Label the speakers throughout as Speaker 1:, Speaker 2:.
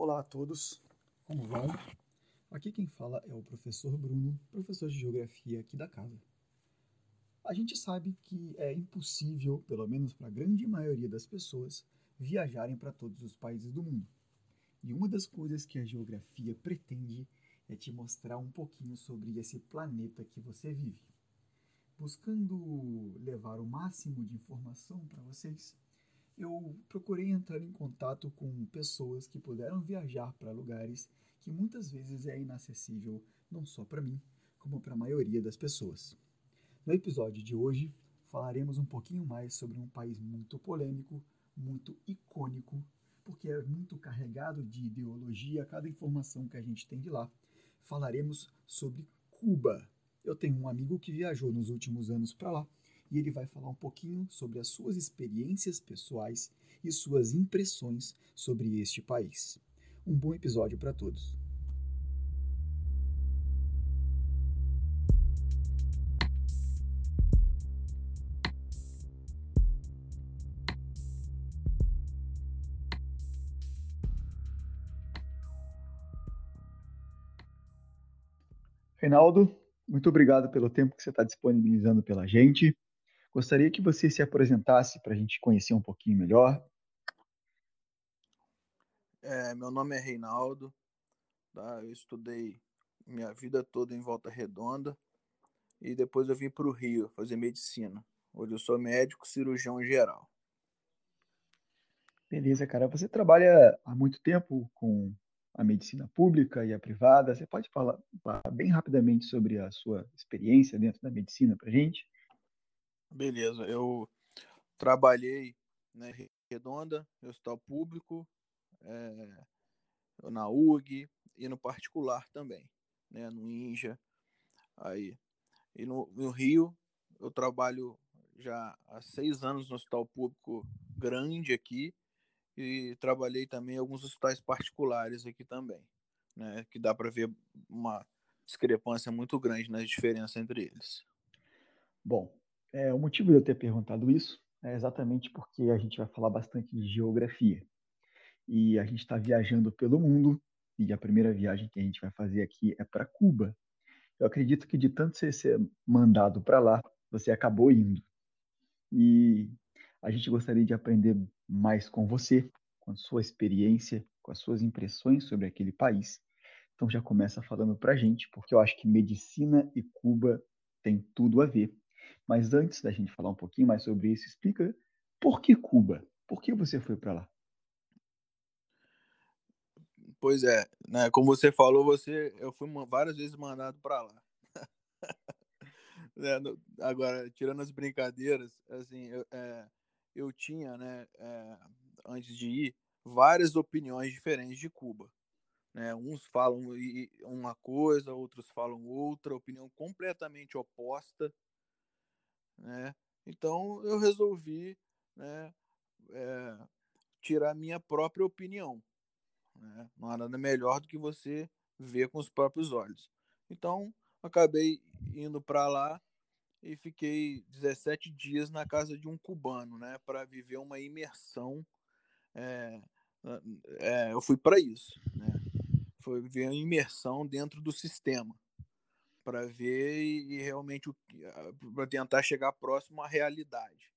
Speaker 1: Olá a todos, como vão? Aqui quem fala é o professor Bruno, professor de Geografia aqui da casa. A gente sabe que é impossível, pelo menos para a grande maioria das pessoas, viajarem para todos os países do mundo. E uma das coisas que a geografia pretende é te mostrar um pouquinho sobre esse planeta que você vive. Buscando levar o máximo de informação para vocês, eu procurei entrar em contato com pessoas que puderam viajar para lugares que muitas vezes é inacessível não só para mim, como para a maioria das pessoas. No episódio de hoje, falaremos um pouquinho mais sobre um país muito polêmico, muito icônico, porque é muito carregado de ideologia cada informação que a gente tem de lá. Falaremos sobre Cuba. Eu tenho um amigo que viajou nos últimos anos para lá e ele vai falar um pouquinho sobre as suas experiências pessoais e suas impressões sobre este país. Um bom episódio para todos. Reinaldo, muito obrigado pelo tempo que você está disponibilizando pela gente. Gostaria que você se apresentasse para a gente conhecer um pouquinho melhor.
Speaker 2: É, meu nome é Reinaldo, tá? eu estudei minha vida toda em Volta Redonda e depois eu vim para o Rio fazer medicina. Hoje eu sou médico cirurgião geral.
Speaker 1: Beleza, cara. Você trabalha há muito tempo com a medicina pública e a privada. Você pode falar, falar bem rapidamente sobre a sua experiência dentro da medicina para gente?
Speaker 2: Beleza, eu trabalhei na né, Redonda, no hospital público, é, na UG e no particular também, né, no INJA. Aí. E no, no Rio, eu trabalho já há seis anos no hospital público grande aqui e trabalhei também em alguns hospitais particulares aqui também, né, que dá para ver uma discrepância muito grande nas diferenças entre eles.
Speaker 1: Bom, é, o motivo de eu ter perguntado isso é exatamente porque a gente vai falar bastante de geografia. E a gente está viajando pelo mundo, e a primeira viagem que a gente vai fazer aqui é para Cuba. Eu acredito que de tanto você ser mandado para lá, você acabou indo. E a gente gostaria de aprender mais com você, com a sua experiência, com as suas impressões sobre aquele país. Então já começa falando para gente, porque eu acho que medicina e Cuba tem tudo a ver. Mas antes da gente falar um pouquinho mais sobre isso, explica por que Cuba? Por que você foi para lá?
Speaker 2: Pois é, né? Como você falou, você, eu fui várias vezes mandado para lá. é, agora, tirando as brincadeiras, assim, eu, é, eu tinha, né, é, antes de ir, várias opiniões diferentes de Cuba. Né? Uns falam uma coisa, outros falam outra, opinião completamente oposta né? Então eu resolvi né, é, tirar minha própria opinião. Né? Não há nada melhor do que você ver com os próprios olhos. Então acabei indo para lá e fiquei 17 dias na casa de um cubano, né, para viver uma imersão. É, é, eu fui para isso, né? Foi viver uma imersão dentro do sistema para ver e, realmente para tentar chegar próximo à realidade,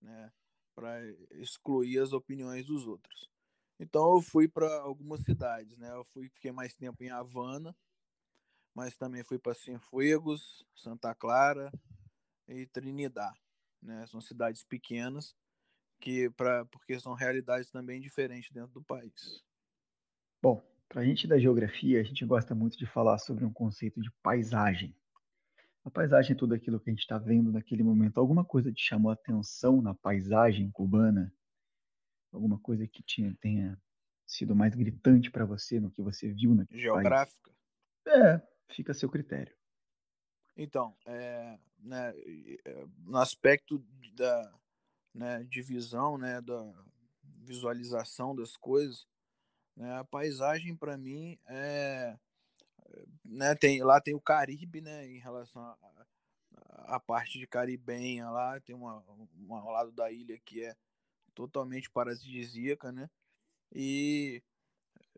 Speaker 2: né? Para excluir as opiniões dos outros. Então eu fui para algumas cidades, né? Eu fui fiquei mais tempo em Havana, mas também fui para Cienfuegos, Santa Clara e Trinidad, né? São cidades pequenas que para porque são realidades também diferentes dentro do país.
Speaker 1: Bom, para a gente da geografia, a gente gosta muito de falar sobre um conceito de paisagem. A paisagem é tudo aquilo que a gente está vendo naquele momento. Alguma coisa te chamou a atenção na paisagem cubana? Alguma coisa que tinha, tenha sido mais gritante para você no que você viu naquele
Speaker 2: Geográfica?
Speaker 1: País? É, fica a seu critério.
Speaker 2: Então, é, né, é, no aspecto da né, divisão, né, da visualização das coisas, né? A paisagem para mim é, né, tem lá tem o Caribe, né, em relação à a, a, parte de caribenha lá, tem uma, uma ao lado da ilha que é totalmente paradisíaca, né? E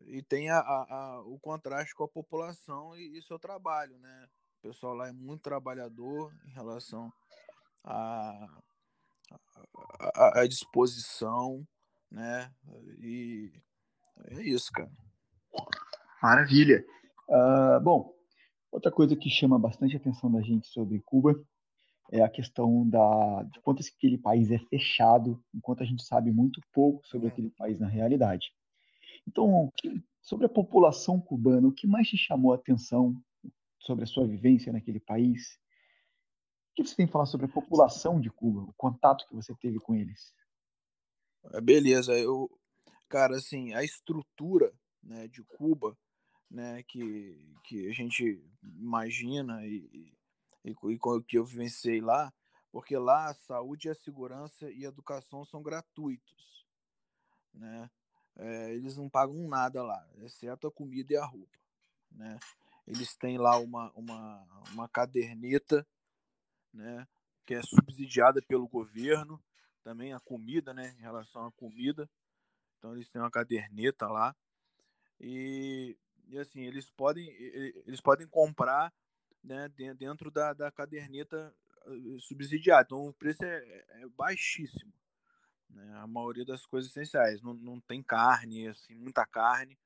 Speaker 2: e tem a, a, o contraste com a população e, e seu trabalho, né? O pessoal lá é muito trabalhador em relação à a, a, a, disposição, né? E é isso, cara.
Speaker 1: Maravilha. Uh, bom, outra coisa que chama bastante atenção da gente sobre Cuba é a questão da, de quanto aquele país é fechado, enquanto a gente sabe muito pouco sobre aquele país na realidade. Então, sobre a população cubana, o que mais te chamou a atenção sobre a sua vivência naquele país? O que você tem a falar sobre a população de Cuba, o contato que você teve com eles?
Speaker 2: É, beleza, eu, cara, assim, a estrutura né, de Cuba, né, que, que a gente imagina e, e, e que eu vivenciei lá, porque lá a saúde, a segurança e a educação são gratuitos, né? É, eles não pagam nada lá, exceto a comida e a roupa, né? Eles têm lá uma, uma, uma caderneta, né? Que é subsidiada pelo governo, também a comida, né? Em relação à comida, então eles têm uma caderneta lá e, e assim eles podem eles podem comprar né, dentro da, da caderneta eh, subsidiada. Então o preço é, é, é baixíssimo. Né? A maioria das coisas essenciais. Não, não tem carne, assim, muita carne,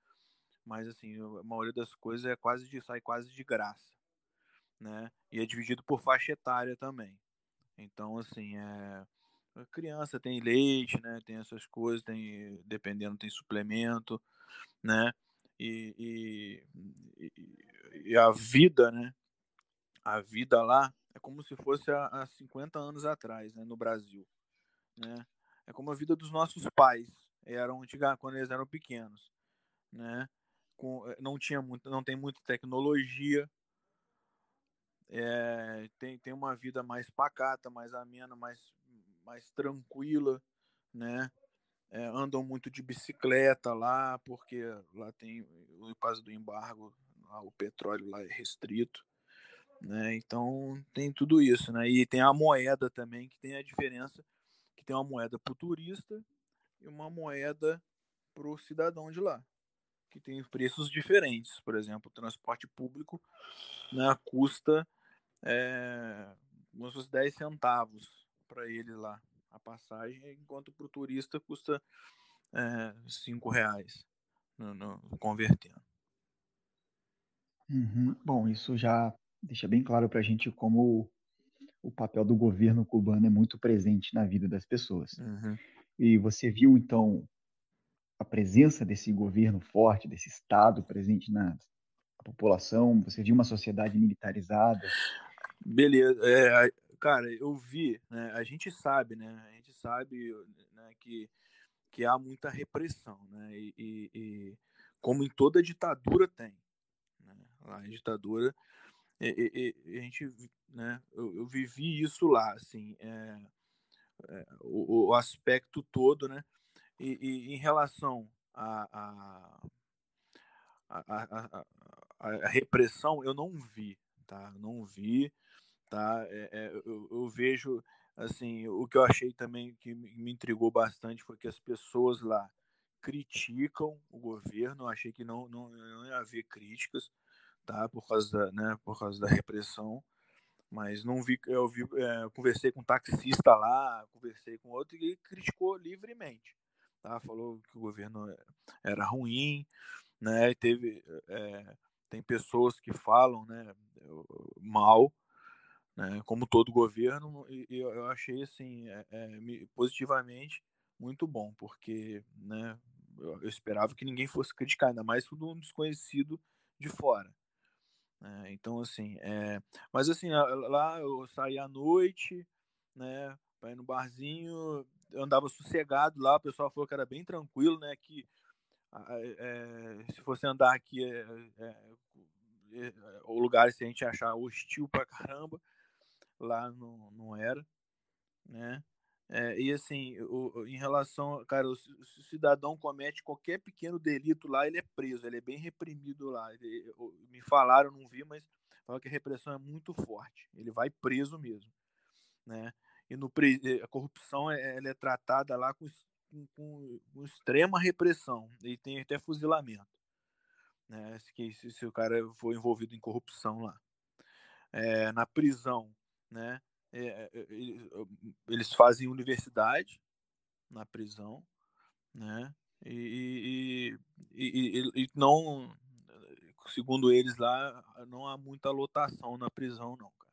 Speaker 2: mas assim, a maioria das coisas é quase de, sai quase de graça. Né? E é dividido por faixa etária também. Então, assim, é. Criança tem leite, né? Tem essas coisas, tem, dependendo, tem suplemento, né? E, e, e, a vida, né? a vida lá é como se fosse há, há 50 anos atrás, né, no Brasil, né? É como a vida dos nossos pais eram quando eles eram pequenos, né? Com, eh, não tinha muito, não tem muita tecnologia, é, tem, tem uma vida mais pacata, mais amena, mais, mais tranquila, né? É, andam muito de bicicleta lá, porque lá tem, por causa do embargo, lá, o petróleo lá é restrito. Né? Então tem tudo isso, né? E tem a moeda também, que tem a diferença, que tem uma moeda para o turista e uma moeda para o cidadão de lá, que tem preços diferentes. Por exemplo, o transporte público né, custa é, uns 10 centavos para ele lá a passagem, enquanto para o turista custa é, 5 reais no, no, convertendo.
Speaker 1: Uhum. Bom, isso já deixa bem claro para a gente como o papel do governo cubano é muito presente na vida das pessoas.
Speaker 2: Uhum.
Speaker 1: E você viu, então, a presença desse governo forte, desse Estado presente na população? Você viu uma sociedade militarizada?
Speaker 2: Beleza. É, cara, eu vi, né, a gente sabe, né, a gente sabe né, que, que há muita repressão, né, e, e, e como em toda ditadura tem. Né, lá em ditadura e, a gente, né, eu, eu, vivi isso lá, assim, é, é, o, o, aspecto todo, né, e, em relação à a, a, a, a, repressão, eu não vi, tá, não vi, tá, é, é, eu, eu, vejo, assim, o que eu achei também que me intrigou bastante foi que as pessoas lá criticam o governo, eu achei que não, não, não ia haver críticas, tá? Por causa da, né, por causa da repressão. Mas não vi, eu vi, é, conversei com um taxista lá, conversei com outro e criticou livremente, tá? Falou que o governo era ruim, né? teve, é, tem pessoas que falam, né, mal, né? Como todo governo e, eu achei assim, é, é positivamente muito bom, porque, né? Eu esperava que ninguém fosse criticar, ainda mais tudo um desconhecido de fora. É, então, assim, é... mas assim, lá eu saía à noite, né, para ir no barzinho, eu andava sossegado lá, o pessoal falou que era bem tranquilo, né, que é, se fosse andar aqui, é, é, o lugar se a gente achar hostil pra caramba, lá não, era, né, é, e assim, o, em relação, cara, se o cidadão comete qualquer pequeno delito lá, ele é preso, ele é bem reprimido lá. Ele, me falaram, não vi, mas falaram que a repressão é muito forte. Ele vai preso mesmo, né? E no a corrupção é, ela é tratada lá com, com, com extrema repressão. E tem até fuzilamento, né? Se, se, se o cara for envolvido em corrupção lá. É, na prisão, né? É, é, eles fazem universidade na prisão, né? E, e, e, e, não, segundo eles lá, não há muita lotação na prisão, não, cara.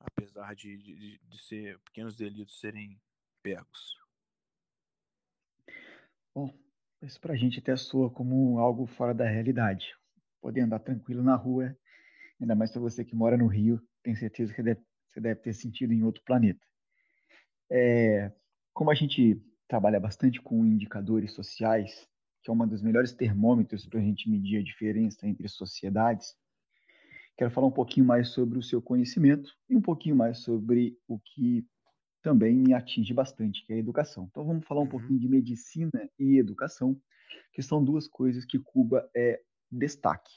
Speaker 2: Apesar de, de, de ser pequenos delitos serem pegos.
Speaker 1: Bom, isso pra gente até soa como algo fora da realidade. Poder andar tranquilo na rua, ainda mais para você que mora no Rio, tenho certeza que deve, você deve ter sentido em outro planeta. É, como a gente trabalha bastante com indicadores sociais, que é uma dos melhores termômetros para a gente medir a diferença entre sociedades, quero falar um pouquinho mais sobre o seu conhecimento e um pouquinho mais sobre o que também me atinge bastante, que é a educação. Então vamos falar um uhum. pouquinho de medicina e educação, que são duas coisas que Cuba é destaque.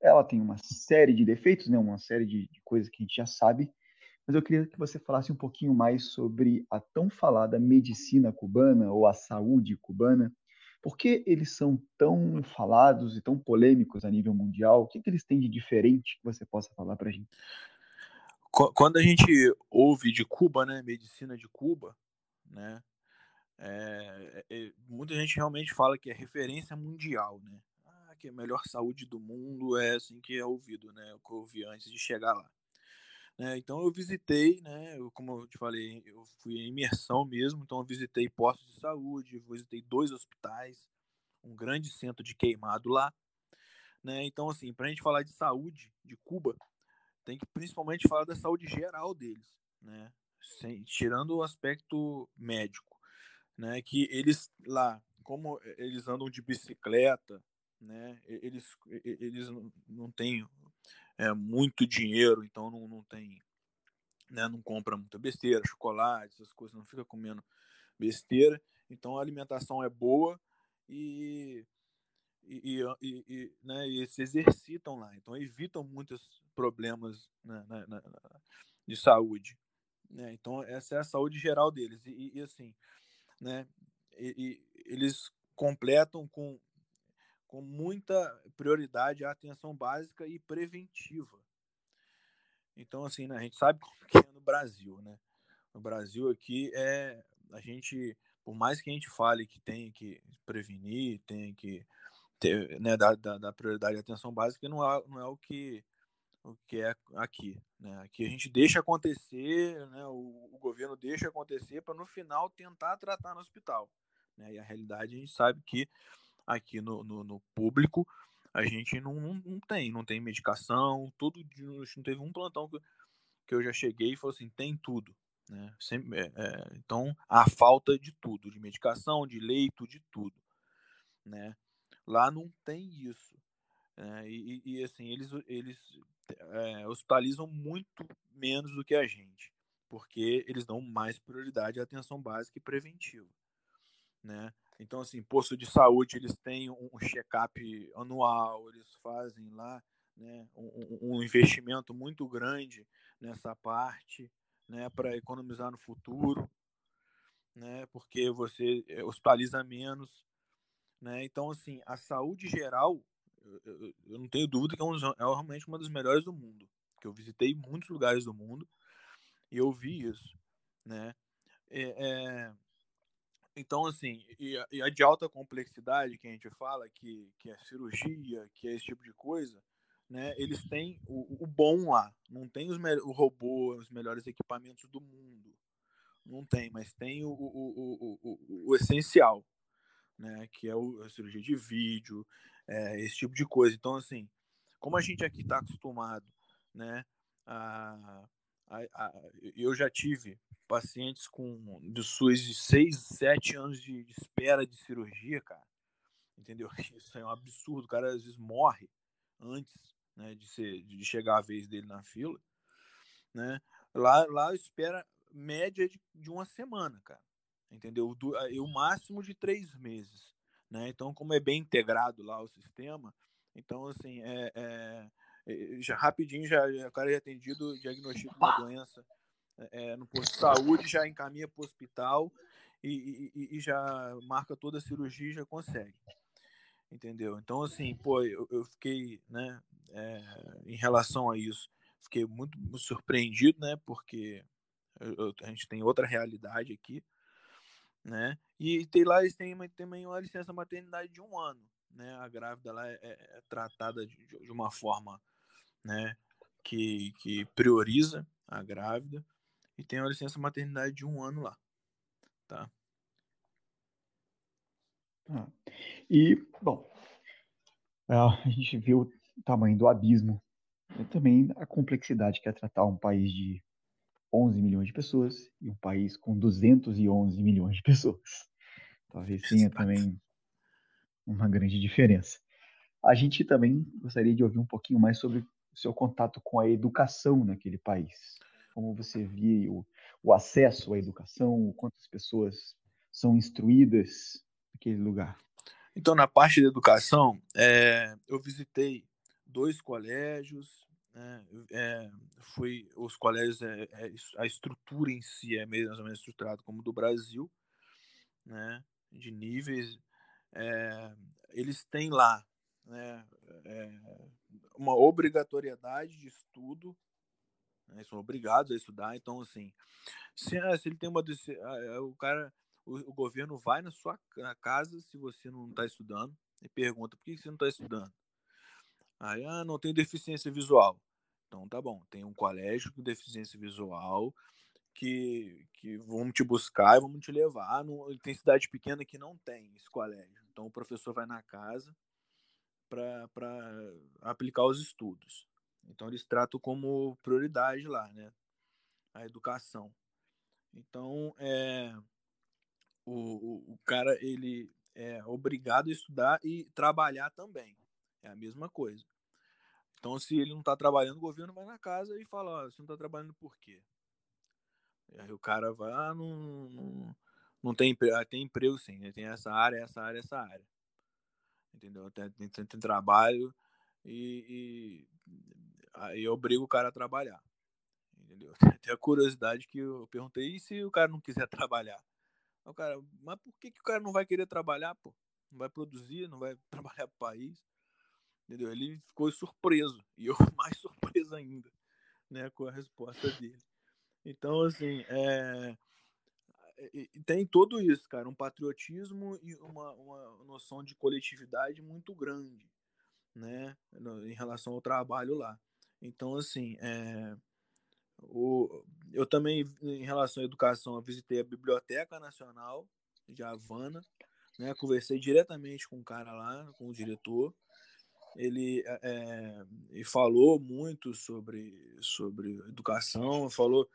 Speaker 1: Ela tem uma série de defeitos, né, uma série de, de coisas que a gente já sabe, mas eu queria que você falasse um pouquinho mais sobre a tão falada medicina cubana ou a saúde cubana. Por que eles são tão falados e tão polêmicos a nível mundial? O que, que eles têm de diferente que você possa falar para a gente?
Speaker 2: Quando a gente ouve de Cuba, né, medicina de Cuba, né, é, é, muita gente realmente fala que é referência mundial, né? Que a melhor saúde do mundo é assim que é ouvido, né? O que eu ouvi antes de chegar lá. Né, então eu visitei, né? Eu, como eu te falei, eu fui em imersão mesmo, então eu visitei postos de saúde, visitei dois hospitais, um grande centro de queimado lá, né? Então assim, para a gente falar de saúde de Cuba, tem que principalmente falar da saúde geral deles, né? Sem, tirando o aspecto médico, né? Que eles lá, como eles andam de bicicleta, né? Eles, eles não têm é, muito dinheiro, então não, não tem, né? Não compra muita besteira, chocolate, essas coisas, não fica comendo besteira. Então a alimentação é boa e e, e, e, né, e se exercitam lá, então evitam muitos problemas né, na, na, na, de saúde. Né? Então essa é a saúde geral deles e, e assim, né, eles completam com, com muita prioridade a atenção básica e preventiva. Então assim, né, a gente sabe como que é no Brasil, né? No Brasil aqui é a gente, por mais que a gente fale que tem que prevenir, tem que ter, né, da, da, da, prioridade à atenção básica não é, não é o que o que é aqui, né? Aqui a gente deixa acontecer, né? O, o governo deixa acontecer para no final tentar tratar no hospital, né? E a realidade a gente sabe que aqui no, no, no público a gente não, não, não, tem, não tem medicação, dia, não teve um plantão que, que eu já cheguei e falou assim, tem tudo, né? Sempre, é, é, então a falta de tudo, de medicação, de leito, de tudo, né? Lá não tem isso. É, e, e, assim, eles, eles é, hospitalizam muito menos do que a gente, porque eles dão mais prioridade à atenção básica e preventiva. Né? Então, assim, posto de saúde, eles têm um check-up anual, eles fazem lá né, um, um investimento muito grande nessa parte né, para economizar no futuro, né, porque você é, hospitaliza menos, né? Então, assim, a saúde geral, eu, eu não tenho dúvida que é, um, é, realmente uma das melhores do mundo. Que eu visitei muitos lugares do mundo e eu vi isso, né? É, é, então, assim, e a, e a, de alta complexidade que a gente fala, que, que é cirurgia, que é esse tipo de coisa, né? Eles têm o, o bom lá. Não tem os o robô, os melhores equipamentos do mundo. Não tem, mas tem o, o, o, o essencial, né? Que é a cirurgia de vídeo, é, esse tipo de coisa. Então, assim, como a gente aqui está acostumado, né? A, a, a, eu já tive pacientes com de de 6, 7 anos de, de, espera de cirurgia, cara. Entendeu? Isso é um absurdo. O cara às vezes morre antes né, de, ser, de chegar a vez dele na fila. Né? Lá, lá espera média de, de uma semana, cara entendeu? Do, o máximo de três meses, né? Então, como é bem integrado lá o sistema, então, assim, é, é já rapidinho, já, o cara é atendido, diagnostica uma doença é, no posto de saúde, já encaminha para o hospital e, e, e, já marca toda a cirurgia e já consegue. entendeu? Então, assim, pô, eu, eu fiquei, né, é, em relação a isso, fiquei muito, muito surpreendido, né, porque eu, a gente tem outra realidade aqui, né, e tem lá eles têm também uma licença maternidade de um ano, né, a grávida lá é, é tratada de, de uma forma, né, que, que prioriza a grávida e tem uma licença maternidade de um ano lá, tá?
Speaker 1: Ah, e, bom, a gente viu o tamanho do abismo e também a complexidade que é tratar um país de 11 milhões de pessoas e um país com 211 milhões de pessoas. Talvez tenha também uma grande diferença. A gente também gostaria de ouvir um pouquinho mais sobre seu contato com a educação naquele país. Como você via o, o acesso à educação, quantas pessoas são instruídas naquele lugar.
Speaker 2: Então, na parte da educação, é, eu visitei dois colégios, né, é, fui, os colégios, é, é, a estrutura em si é mais ou menos estruturada como do Brasil, né, de níveis. É, eles têm lá né, é, uma obrigatoriedade de estudo, né, são obrigados a estudar, então, assim, se, ah, se ele tem uma. Ah, o cara o, o governo vai na sua na casa se você não está estudando e pergunta por que você não está estudando. Aí, ah, não tenho deficiência visual. Então tá bom, tem um colégio com deficiência visual que, que vamos te buscar e vamos te levar. No, tem cidade pequena que não tem esse colégio. Então o professor vai na casa para aplicar os estudos. Então eles tratam como prioridade lá, né? A educação. Então, é, o, o, cara ele é obrigado a estudar e trabalhar também. É a mesma coisa. Então, se ele não está trabalhando, o governo vai na casa e fala: oh, você não está trabalhando por quê? E aí o cara vai: ah, não, não, não tem emprego. Tem emprego sim, né? tem essa área, essa área, essa área. Entendeu? Tem, tem, tem, trabalho e, e aí obriga o cara a trabalhar. Entendeu? Tem a curiosidade que eu perguntei: e se o cara não quiser trabalhar? o cara, mas por que, que o cara não vai querer trabalhar, pô? Não vai produzir, não vai trabalhar pro país. Entendeu? Ele ficou surpreso. E eu mais surpreso ainda, né, com a resposta dele. Então, assim, é... tem tudo isso, cara. Um patriotismo e uma, uma noção de coletividade muito grande, né, em relação ao trabalho lá. Então, assim, é o, eu também, em relação à educação, visitei a Biblioteca Nacional de Havana, né? Conversei diretamente com o cara lá, com o diretor. Ele é, é falou muito sobre, sobre educação, falou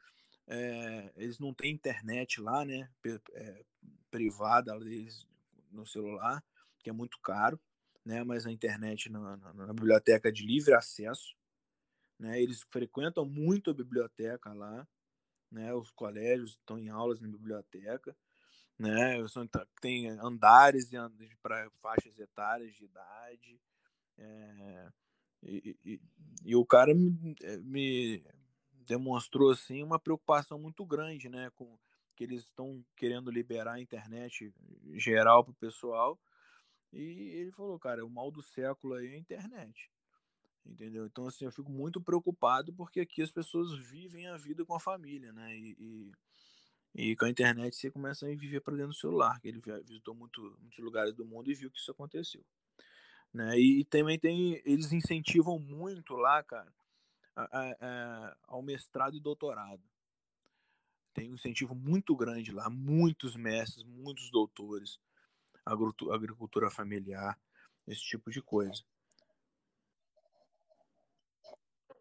Speaker 2: é, eles não têm internet lá, né? É, privada deles no celular, que é muito caro, né? Mas a internet na, na, na biblioteca é de livre acesso. Né? Eles frequentam muito a biblioteca lá, né? Os colégios estão em aulas na biblioteca, né? São, tem andares para faixas etárias de idade. É, e, e, e, o cara me, me, demonstrou assim uma preocupação muito grande, né? Com que eles estão querendo liberar a internet geral para o pessoal. E ele falou, cara, o mal do século aí é a internet. Entendeu? Então, assim, eu fico muito preocupado porque aqui as pessoas vivem a vida com a família, né? E, e, e com a internet você começa a viver para dentro do celular, que ele visitou muito, muitos lugares do mundo e viu que isso aconteceu. Né? E, e também tem, eles incentivam muito lá, cara, a, ao mestrado e doutorado. Tem um incentivo muito grande lá, muitos mestres, muitos doutores, agricultura familiar, esse tipo de coisa.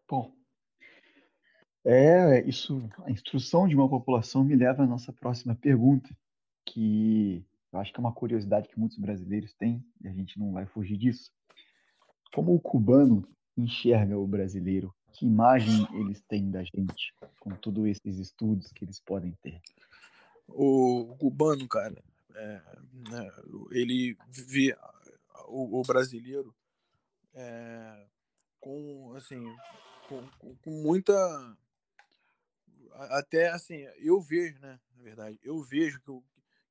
Speaker 1: Bom, é isso. A instrução de uma população me leva à nossa próxima pergunta, que eu acho que é uma curiosidade que muitos brasileiros têm e a gente não vai fugir disso. Como o cubano enxerga o brasileiro? Que imagem eles têm da gente com todos esses estudos que eles podem ter?
Speaker 2: O cubano, cara, é, né, ele vê o, o brasileiro é, com assim com, com muita. Até assim, eu vejo, né? Na verdade, eu vejo que o,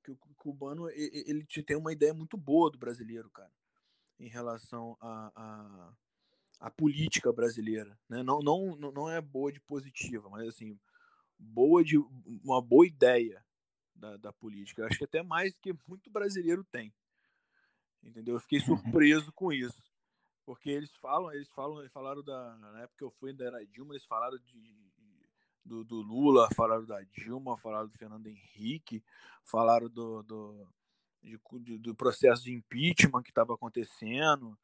Speaker 2: que o cubano ele tem uma ideia muito boa do brasileiro, cara. em relação a, a, a, política brasileira. Né? Não, não, não é boa de positiva, mas assim, boa de uma boa ideia da, da política. Eu acho que até mais que muito brasileiro tem. Entendeu? Eu fiquei uhum. surpreso com isso. Porque eles falam, eles falam, eles falaram da. Na época que eu fui da era Dilma, eles falaram de, do, do, Lula, falaram da Dilma, falaram do Fernando Henrique, falaram do, do, de, do processo de impeachment que estava acontecendo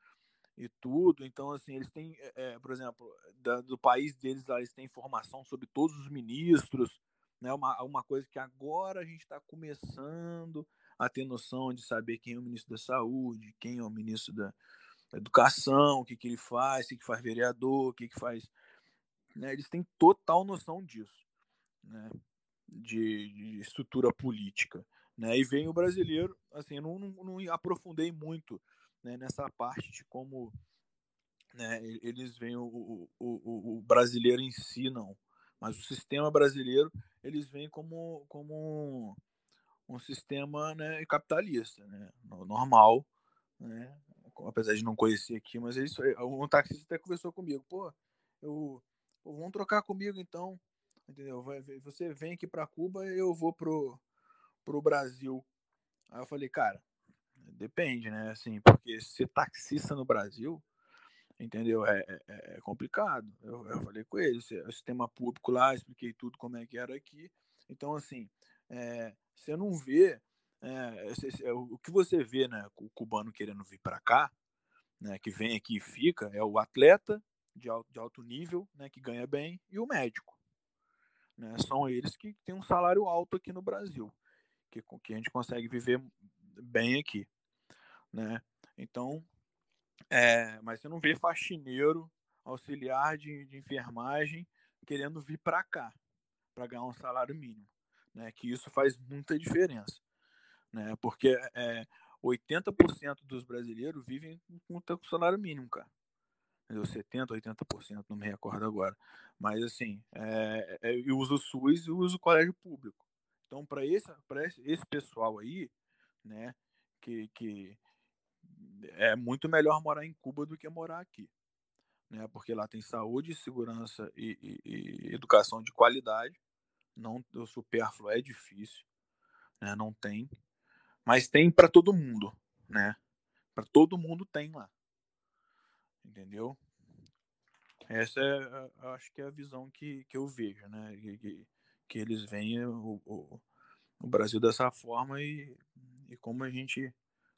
Speaker 2: e tudo. Então, assim, eles têm, é, por exemplo, da, do país deles, lá, eles têm informação sobre todos os ministros, né? Uma, uma coisa que agora a gente está começando a ter noção de saber quem é o ministro da Saúde, quem é o ministro da, educação, o que, que ele faz, o que, que faz vereador, o que, que faz. Né? Eles têm total noção disso, né? de, de estrutura política. Né? E vem o brasileiro, assim, eu não, não, não aprofundei muito né, nessa parte de como né, eles veem o, o, o, o, brasileiro em si, não. Mas o sistema brasileiro, eles veem como, como um sistema né, capitalista, né, normal, né, apesar de não conhecer aqui, mas é isso aí. Um taxista até conversou comigo, pô, eu, pô, vamos trocar comigo então, entendeu? Você vem aqui para Cuba eu vou pro, pro Brasil. Aí eu falei, cara, depende, né? Assim, porque ser taxista no Brasil, entendeu? É, é, é complicado. Eu, eu, falei com ele, o sistema público lá, expliquei tudo como é que era aqui. Então, assim, é, você não vê é, o que você vê, né, o cubano querendo vir para cá, né, que vem aqui e fica, é o atleta de alto, de alto nível, né, que ganha bem, e o médico. Né, são eles que têm um salário alto aqui no Brasil, que, que a gente consegue viver bem aqui. Né? Então, é, mas você não vê faxineiro, auxiliar de, de enfermagem querendo vir para cá para ganhar um salário mínimo, né? Que isso faz muita diferença né? Porque é, 80% dos brasileiros vivem com o salário mínimo, cara. 70%, 80%, não me recordo agora. Mas assim, é, é, eu uso o SUS e uso o colégio público. Então, para esse, esse, esse pessoal aí, né, que, que é muito melhor morar em Cuba do que morar aqui. Né, porque lá tem saúde, segurança e, e, e educação de qualidade. Não, o supérfluo é difícil, né, não tem. Mas tem para todo mundo, né? Para todo mundo tem lá. Entendeu? Essa é, acho que é a visão que, que eu vejo, né? Que, que eles veem o, o, o, Brasil dessa forma e, e como a gente,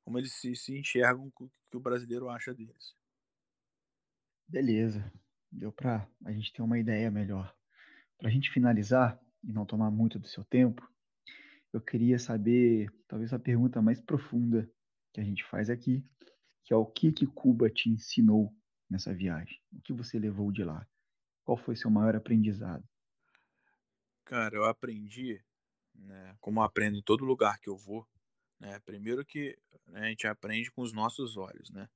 Speaker 2: como eles se, se enxergam, o que o brasileiro acha deles.
Speaker 1: Beleza, deu para a gente ter uma ideia melhor. Para a gente finalizar e não tomar muito do seu tempo, eu queria saber, talvez a pergunta mais profunda que a gente faz aqui, que é o que que Cuba te ensinou nessa viagem? O que você levou de lá? Qual foi seu maior aprendizado?
Speaker 2: Cara, eu aprendi, né, como eu aprendo em todo lugar que eu vou, né, primeiro que né, a gente aprende com os nossos olhos, né?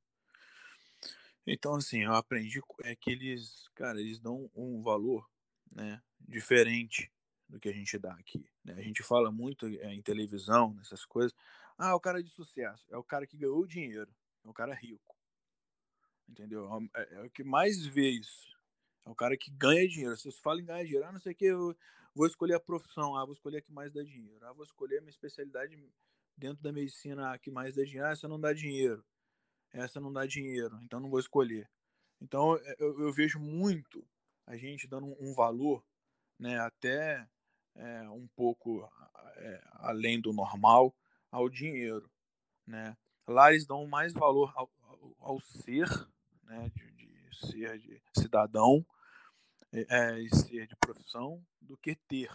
Speaker 2: Então, assim, eu aprendi é que eles, cara, eles dão um valor, né, diferente do que a gente dá aqui. Né? A gente fala muito é, em televisão, nessas coisas. Ah, o cara de sucesso é o cara que ganhou dinheiro, é o cara rico. Entendeu? É, é o que mais vê isso. É o cara que ganha dinheiro. Se você fala em ganhar dinheiro, ah, não sei o que, eu vou escolher a profissão, ah, vou escolher a que mais dá dinheiro. Ah, vou escolher a minha especialidade dentro da medicina, que mais dá dinheiro. Ah, essa não dá dinheiro. Essa não dá dinheiro, então não vou escolher. Então eu, eu vejo muito a gente dando um valor, né, até é, um pouco é, além do normal ao dinheiro, né? Lá eles dão mais valor ao, ao, ao ser, né? De, de, ser de cidadão é, e ser de profissão do que ter,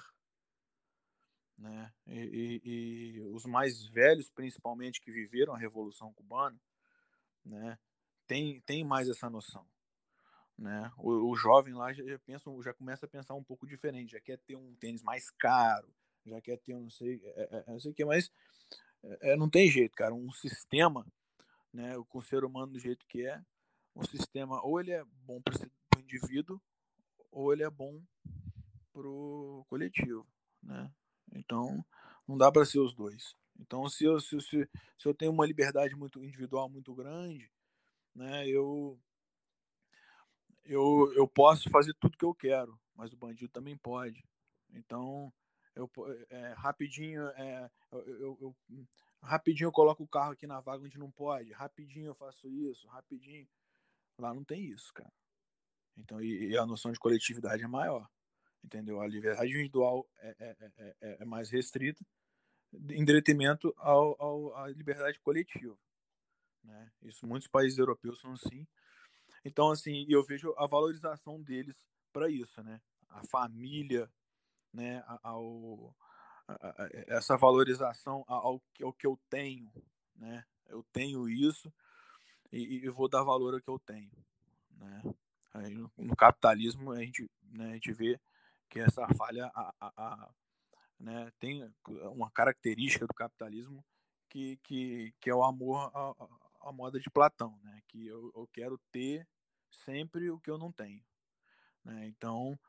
Speaker 2: né? E, e, e, os mais velhos, principalmente que viveram a Revolução Cubana, né? Tem, tem mais essa noção. Né? O, o jovem lá já, já, pensa, já começa a pensar um pouco diferente, já quer ter um tênis mais caro, já quer ter não sei, é, é, é não sei o que, mas é, não tem jeito, cara. Um sistema, né, com o ser humano do jeito que é, um sistema ou ele é bom para o indivíduo ou ele é bom para o coletivo, né? Então não dá para ser os dois. Então se eu, se, se, se eu tenho uma liberdade muito individual muito grande, né, eu, eu, eu posso fazer tudo que eu quero, mas o bandido também pode. Então, eu, é, rapidinho, é, eu, eu, eu, rapidinho eu coloco o carro aqui na vaga onde não pode, rapidinho eu faço isso, rapidinho. Lá não tem isso, cara. Então, e, e a noção de coletividade é maior, entendeu? A liberdade individual é, é, é, é mais restrita em detrimento ao, ao, à liberdade coletiva. Né? Isso muitos países europeus são assim. Então, assim, eu vejo a valorização deles para isso, né? A família, né? Ao, a, a, essa valorização ao, ao que eu tenho, né? Eu tenho isso e, e vou dar valor ao que eu tenho, né? Aí, no, capitalismo a gente, né, a gente vê que essa falha a, a, né, tem uma característica do capitalismo que, que, que é o amor à, à moda de Platão, né, que eu, eu quero ter sempre o que eu não tenho. Né? Então,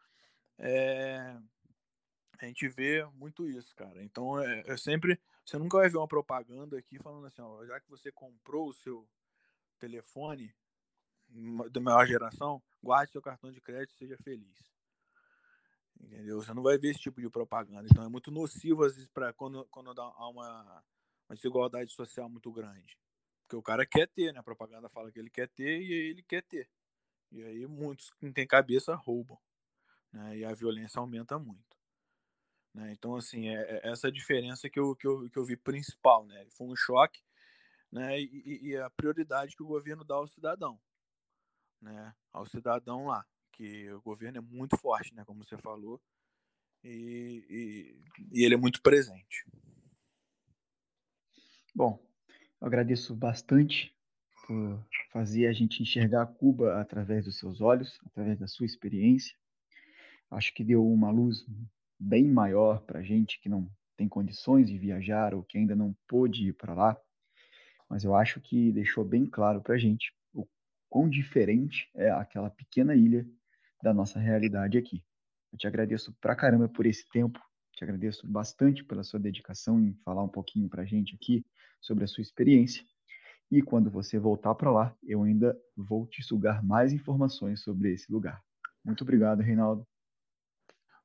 Speaker 2: é, a gente vê muito isso, cara. Então, é, é, sempre. Você nunca vai ver uma propaganda aqui falando assim: ó, já que você comprou o seu telefone da maior geração, guarde seu cartão de crédito e seja feliz. Entendeu? Você não vai ver esse tipo de propaganda. Então, é muito nocivo, às vezes, para quando, quando dá uma, uma desigualdade social muito grande. Porque o cara quer ter, né? A propaganda fala que ele quer ter e ele quer ter. E aí muitos que não têm cabeça roubam. Né? E a violência aumenta muito. Né? Então, assim, é, é essa diferença que eu, que, eu, que eu vi principal. Né? Foi um choque né? E, e, a prioridade que o governo dá ao cidadão. Né? Ao cidadão lá. Que o governo é muito forte, né? como você falou. E, e, e ele é muito presente.
Speaker 1: Bom, eu agradeço bastante por fazer a gente enxergar Cuba através dos seus olhos, através da sua experiência. Acho que deu uma luz bem maior para gente que não tem condições de viajar ou que ainda não pôde ir para lá, mas eu acho que deixou bem claro para gente o quão diferente é aquela pequena ilha da nossa realidade aqui. Eu te agradeço pra caramba por esse tempo, te agradeço bastante pela sua dedicação em falar um pouquinho para a gente aqui sobre a sua experiência e quando você voltar para lá, eu ainda vou te sugar mais informações sobre esse lugar. Muito obrigado, Reinaldo.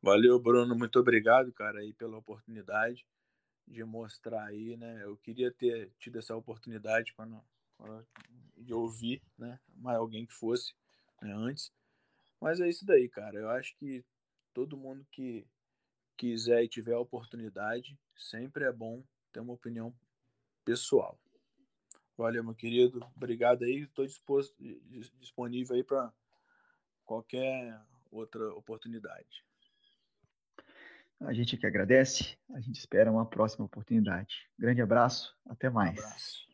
Speaker 2: Valeu, Bruno. Muito obrigado, cara, aí pela oportunidade de mostrar aí, né? Eu queria ter tido essa oportunidade quando, quando de ouvir, né? Mais alguém que fosse né, antes. Mas é isso daí, cara. Eu acho que todo mundo que quiser e tiver a oportunidade, sempre é bom ter uma opinião pessoal. Valeu, meu querido. Obrigado aí. Estou disponível aí para qualquer outra oportunidade.
Speaker 1: A gente que agradece. A gente espera uma próxima oportunidade. Grande abraço. Até mais. Um abraço.